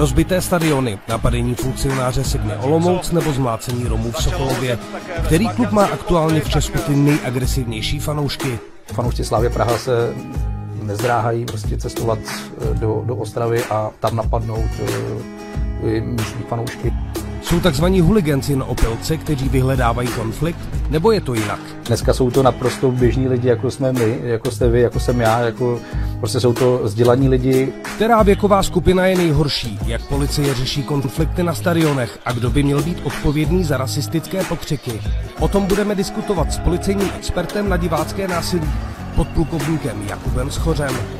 Rozbité stadiony, napadení funkcionáře Signy Olomouc nebo zmlácení Romů v Sokolově. Který klub má aktuálně v Česku ty nejagresivnější fanoušky? Fanoušci Slávě Praha se nezdráhají prostě cestovat eh, do, do Ostravy a tam napadnout uh, místní fanoušky. Jsou takzvaní huliganci na opilce, kteří vyhledávají konflikt, nebo je to jinak? Dneska jsou to naprosto běžní lidi, jako jsme my, jako jste vy, jako jsem já, jako prostě jsou to vzdělaní lidi. Která věková skupina je nejhorší? Jak policie řeší konflikty na stadionech a kdo by měl být odpovědný za rasistické pokřiky? O tom budeme diskutovat s policejním expertem na divácké násilí, podplukovníkem Jakubem Schořem.